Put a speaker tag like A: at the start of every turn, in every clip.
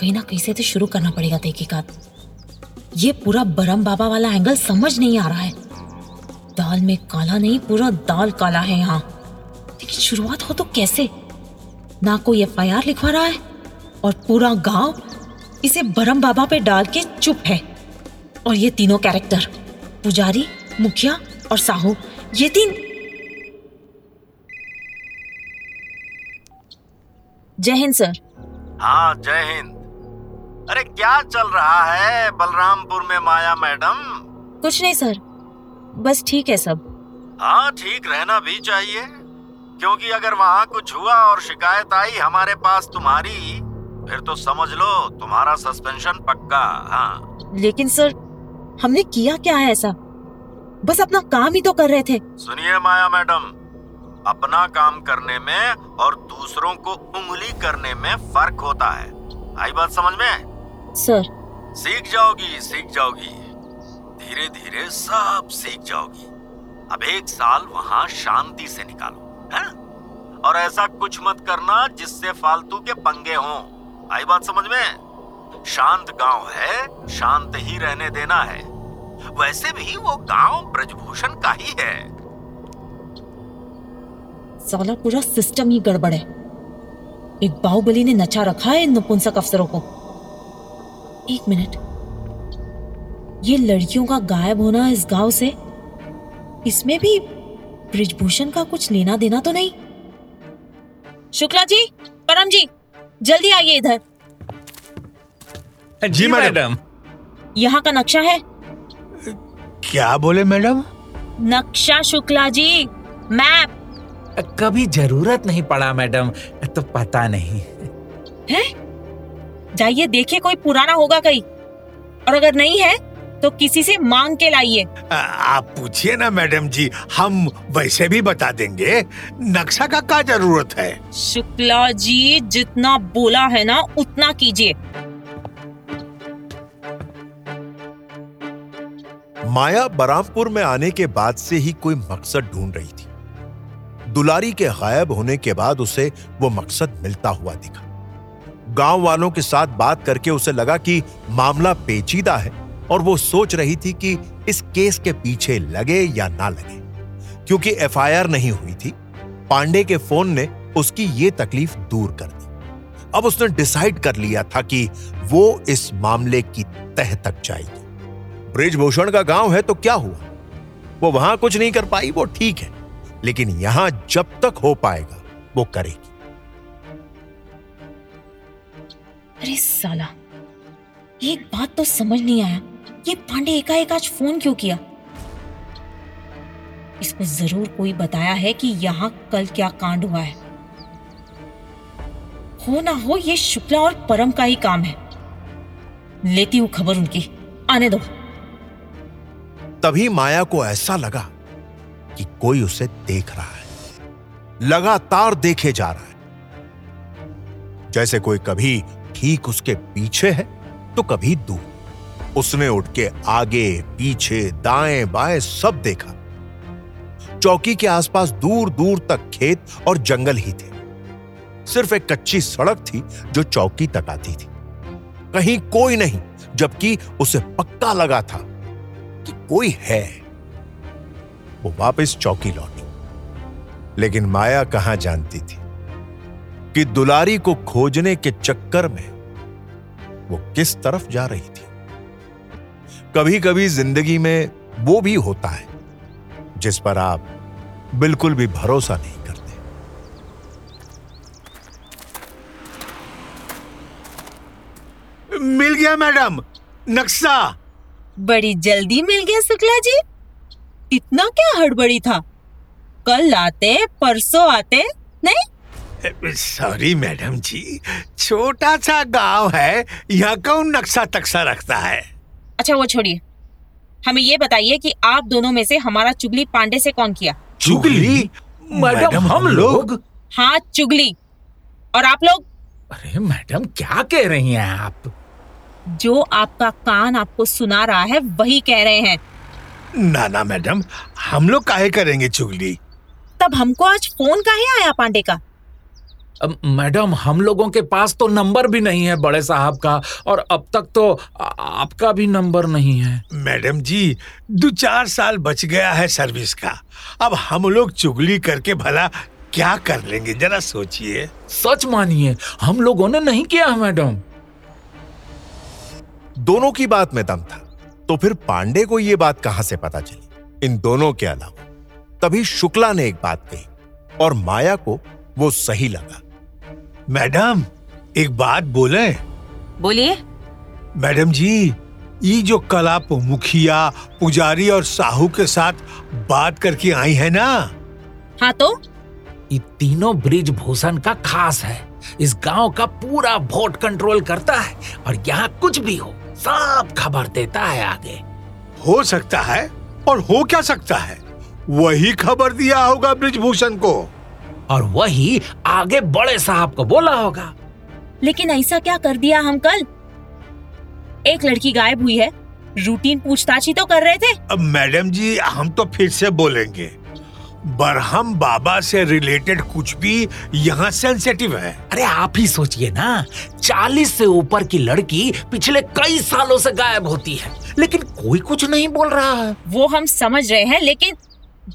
A: कहीं ना कहीं से तो शुरू करना पड़ेगा तहकीकात ये पूरा बरम बाबा वाला एंगल समझ नहीं आ रहा है। दाल में काला नहीं, पूरा दाल काला है यहाँ। लेकिन शुरुआत हो तो कैसे? ना कोई एफआईआर लिखवा रहा है और पूरा गाँव इसे बरम बाबा पे डाल के चुप है। और ये तीनों कैरेक्टर पुजारी, मुखिया और साहू, ये तीन जय हिंद सर
B: हाँ जय हिंद। अरे क्या चल रहा है बलरामपुर में माया मैडम?
A: कुछ नहीं सर बस ठीक है सब।
B: हाँ ठीक रहना भी चाहिए। क्योंकि अगर वहाँ कुछ हुआ और शिकायत आई हमारे पास तुम्हारी फिर तो समझ लो तुम्हारा सस्पेंशन पक्का हाँ।
A: लेकिन सर हमने किया क्या है ऐसा? बस अपना काम ही तो कर रहे थे।
B: सुनिए माया मैडम अपना काम करने में और दूसरों को उंगली करने में फ़र्क होता है। आई बात समझ में?
A: सर।
B: सीख जाओगी सीख जाओगी। धीरे धीरे सब सीख जाओगी। अब एक साल वहाँ शांति से निकालो है और ऐसा कुछ मत करना जिससे फालतू के पंगे हों। आई बात समझ में? शांत गाँव है शांत ही रहने देना है। वैसे भी वो गाँव ब्रजभूषण का ही है।
A: साला पूरा सिस्टम ही गड़बड़ है। एक बाहुबली ने नचा रखा है इन नपुंसक अफसरों को। एक मिनट। ये लड़कियों का गायब होना इस गाँव से इसमें भी ब्रिजभूषण का कुछ लेना देना तो नहीं? शुक्ला जी परम जी जल्दी आइए इधर।
C: जी मैडम।
A: यहाँ का नक्शा है।
C: क्या बोले मैडम?
A: नक्शा शुक्ला जी मैप।
C: कभी ज़रूरत नहीं पड़ा मैडम। तो पता नहीं।
A: है? जाइए देखिए कोई पुराना होगा कहीं। और अगर नहीं है तो किसी से मांग के लाइए।
D: आप पूछिए ना मैडम जी। हम वैसे भी बता देंगे। नक्शा का क्या ज़रूरत है?
A: शुक्ला जी जितना बोला है ना उतना कीजिए।
D: माया बरामपुर में आने के बाद से ही कोई मकसद ढूंढ रही थी। दुलारी के गायब होने के बाद उसे वो मकसद मिलता हुआ दिखा। गाँव वालों के साथ बात करके उसे लगा कि मामला पेचीदा है और वो सोच रही थी कि इस केस के पीछे लगे या ना लगे, क्योंकि एफआईआर नहीं हुई थी। पांडे के फ़ोन ने उसकी ये तकलीफ़ दूर कर दी। अब उसने डिसाइड कर लिया था कि वो इस मामले की तह तक जाएगी। ब्रिजभूषण का गाँव है तो क्या हुआ? वो वहाँ कुछ नहीं कर पाई, वो ठीक है। लेकिन यहाँ जब तक हो पाएगा वो करेगी।
A: अरे साला एक बात तो समझ नहीं आया। ये पांडे एकाएक आज फ़ोन क्यों किया? इसको ज़रूर कोई बताया है कि यहाँ कल क्या कांड हुआ है। हो ना हो ये शुक्ला और परम का ही काम है। लेती हूँ खबर उनकी। आने दो।
D: तभी माया को ऐसा लगा कि कोई उसे देख रहा है, लगातार देखे जा रहा है। जैसे कोई कभी ठीक उसके पीछे है तो कभी दूर। उसने उठ के आगे, पीछे, दाएँ बाएँ सब देखा। चौकी के आसपास दूर दूर तक खेत और जंगल ही थे। सिर्फ़ एक कच्ची सड़क थी जो चौकी तक आती थी। कहीं कोई नहीं, जबकि उसे पक्का लगा था कि कोई है। वो वापस चौकी लौटी। लेकिन माया कहाँ जानती थी कि दुलारी को खोजने के चक्कर में वो किस तरफ़ जा रही थी। कभी कभी ज़िंदगी में वो भी होता है जिस पर आप बिल्कुल भी भरोसा नहीं करते।
E: मिल गया मैडम, नक्शा।
A: बड़ी जल्दी मिल गया शुक्ला जी। इतना क्या हड़बड़ी था? कल आते परसों आते नहीं?
E: सॉरी मैडम जी छोटा सा गाँव है यहाँ कौन नक्शा तक्शा रखता है?
A: अच्छा वो छोड़िए। हमें ये बताइए कि आप दोनों में से हमारा चुगली पांडे से कौन किया?
E: चुगली?
C: मैडम हम लोग?
A: हाँ चुगली। और आप लोग?
C: अरे मैडम क्या कह रही हैं आप?
A: जो आपका कान आपको सुना रहा है वही कह रहे हैं।
E: ना ना मैडम हम लोग काहे करेंगे चुगली?
A: तब हमको आज फ़ोन का ही आया पांडे का?
C: मैडम हम लोगों के पास तो नंबर भी नहीं है बड़े साहब का और अब तक तो आपका भी नंबर नहीं है।
E: मैडम जी दो चार साल बच गया है सर्विस का। अब हम लोग चुगली करके भला क्या कर लेंगे जरा सोचिए।
C: सच मानिए हम लोगों ने नहीं किया मैडम।
D: दोनों की बात में दम था। तो फिर पांडे को यह बात कहाँ से पता चली? इन दोनों के अलावा। तभी शुक्ला ने एक बात कही और माया को वो सही लगा।
E: मैडम एक बात बोले।
A: बोलिए।
E: मैडम जी ये जो कल आप मुखिया पुजारी और साहू के साथ बात करके आई है ना?
A: हाँ तो?
C: ये तीनों ब्रिज भूषण का खास है। इस गाँव का पूरा वोट कंट्रोल करता है और यहाँ कुछ भी हो सब खबर देता है आगे।
E: हो सकता है और हो क्या सकता है? वही खबर दिया होगा ब्रिजभूषण को।
C: और वही आगे बड़े साहब को बोला होगा।
A: लेकिन ऐसा क्या कर दिया हम कल? एक लड़की गायब हुई है। रूटीन पूछताछ ही तो कर रहे थे।
E: अब मैडम जी हम तो फिर से बोलेंगे। बरहम बाबा से रिलेटेड कुछ भी यहाँ सेंसिटिव है।
C: अरे आप ही सोचिए ना चालीस से ऊपर की लड़की पिछले कई सालों से गायब होती है लेकिन कोई कुछ नहीं बोल रहा है।
A: वो हम समझ रहे हैं लेकिन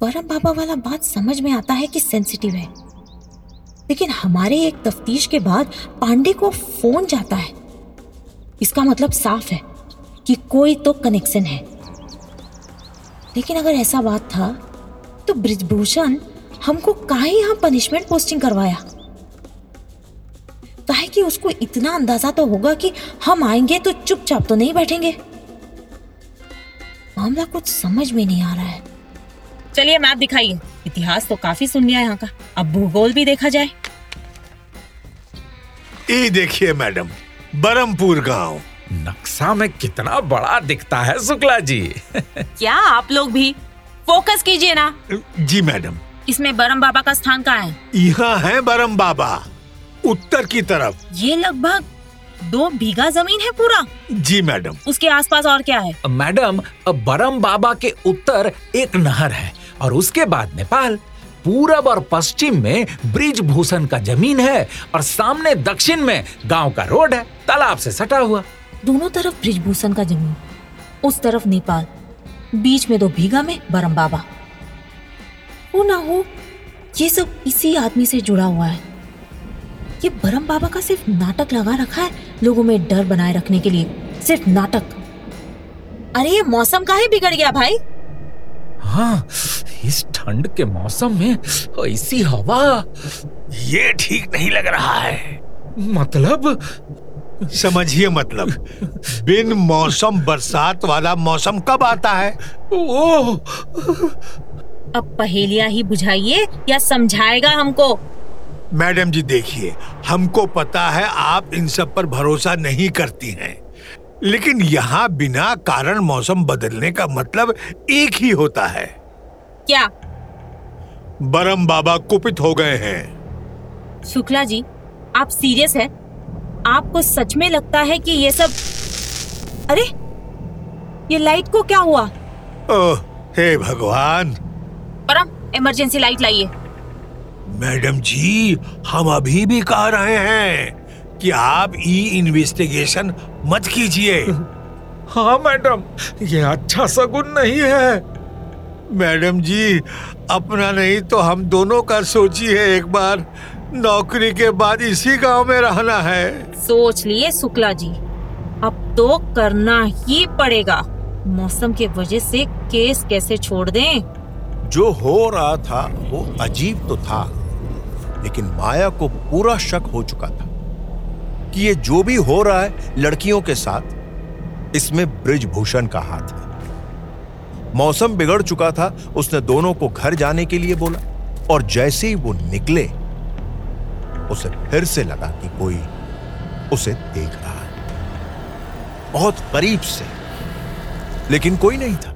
A: बरम बाबा वाला बात समझ में आता है कि सेंसिटिव है। लेकिन हमारे एक तफ्तीश के बाद पांडे को फ़ोन जाता है। इसका मतलब साफ़ है कि कोई तो कनेक्शन है। लेकिन अगर ऐसा बात था तो ब्रिजभूषण हमको काहे यहाँ पनिशमेंट पोस्टिंग करवाया? काहे कि उसको इतना अंदाज़ा तो होगा कि हम आएँगे तो चुपचाप तो नहीं बैठेंगे। मामला कुछ समझ में नहीं आ रहा है। चलिए मैप दिखाइए इतिहास तो काफ़ी सुन लिया यहाँ का। अब भूगोल भी देखा जाए।
E: ये देखिए मैडम बरमपुर गाँव।
C: नक्शा में कितना बड़ा दिखता है शुक्ला जी।
A: क्या आप लोग भी फोकस कीजिए ना।
E: जी मैडम।
A: इसमें बरम बाबा का स्थान कहाँ है?
E: यहाँ है बरम बाबा उत्तर की तरफ़।
A: ये लगभग दो बीघा ज़मीन है पूरा।
E: जी मैडम।
A: उसके आसपास और क्या है?
C: मैडम बरम बाबा के उत्तर एक नहर है और उसके बाद नेपाल। पूरब और पश्चिम में ब्रिज भूषण का ज़मीन है और सामने दक्षिण में गाँव का रोड है तालाब से सटा हुआ।
A: दोनों तरफ़ ब्रिजभूषण का ज़मीन उस तरफ़ नेपाल। बीच में दो भीगा में बरम बाबा। हो ना हो ये सब इसी आदमी से जुड़ा हुआ है। ये बरम बाबा का सिर्फ़ नाटक लगा रखा है लोगों में डर बनाए रखने के लिए सिर्फ़ नाटक। अरे ये मौसम का ही बिगड़ गया भाई।
C: हाँ इस ठंड के मौसम में ऐसी हवा
E: ये ठीक नहीं लग रहा है।
C: मतलब?
E: समझिए मतलब बिन मौसम बरसात वाला मौसम कब आता है?
C: ओह!
A: अब पहेलियाँ ही बुझाइए या समझाएगा हमको।
E: मैडम जी देखिए हमको पता है आप इन सब पर भरोसा नहीं करती हैं। लेकिन यहाँ बिना कारण मौसम बदलने का मतलब एक ही होता है।
A: क्या?
E: बरम बाबा कुपित हो गए हैं।
A: शुक्ला जी आप सीरियस है? आपको सच में लगता है कि ये सब अरे ये लाइट को क्या हुआ?
E: ओह हे भगवान।
A: परम इमरजेंसी लाइट लाइए।
E: मैडम जी हम अभी भी कह रहे हैं कि आप ई इन्वेस्टिगेशन मत कीजिए।
C: हाँ मैडम ये अच्छा सगुन नहीं है।
E: मैडम जी अपना नहीं तो हम दोनों का सोचिए एक बार। नौकरी के बाद इसी गाँव में रहना है।
A: सोच लिए शुक्ला जी। अब तो करना ही पड़ेगा। मौसम के वजह से केस कैसे छोड़ दें?
D: जो हो रहा था वो अजीब तो था। लेकिन माया को पूरा शक हो चुका था कि ये जो भी हो रहा है लड़कियों के साथ इसमें ब्रिजभूषण का हाथ है। मौसम बिगड़ चुका था उसने दोनों को घर जाने के लिए बोला और जैसे ही वो निकले उसे फिर से लगा कि कोई उसे देख रहा है। बहुत करीब से। लेकिन कोई नहीं था।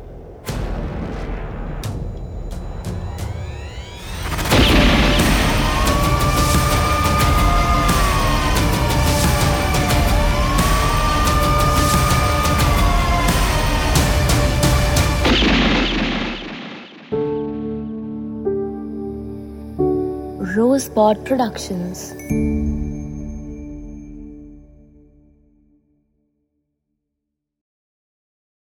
F: Spot Productions.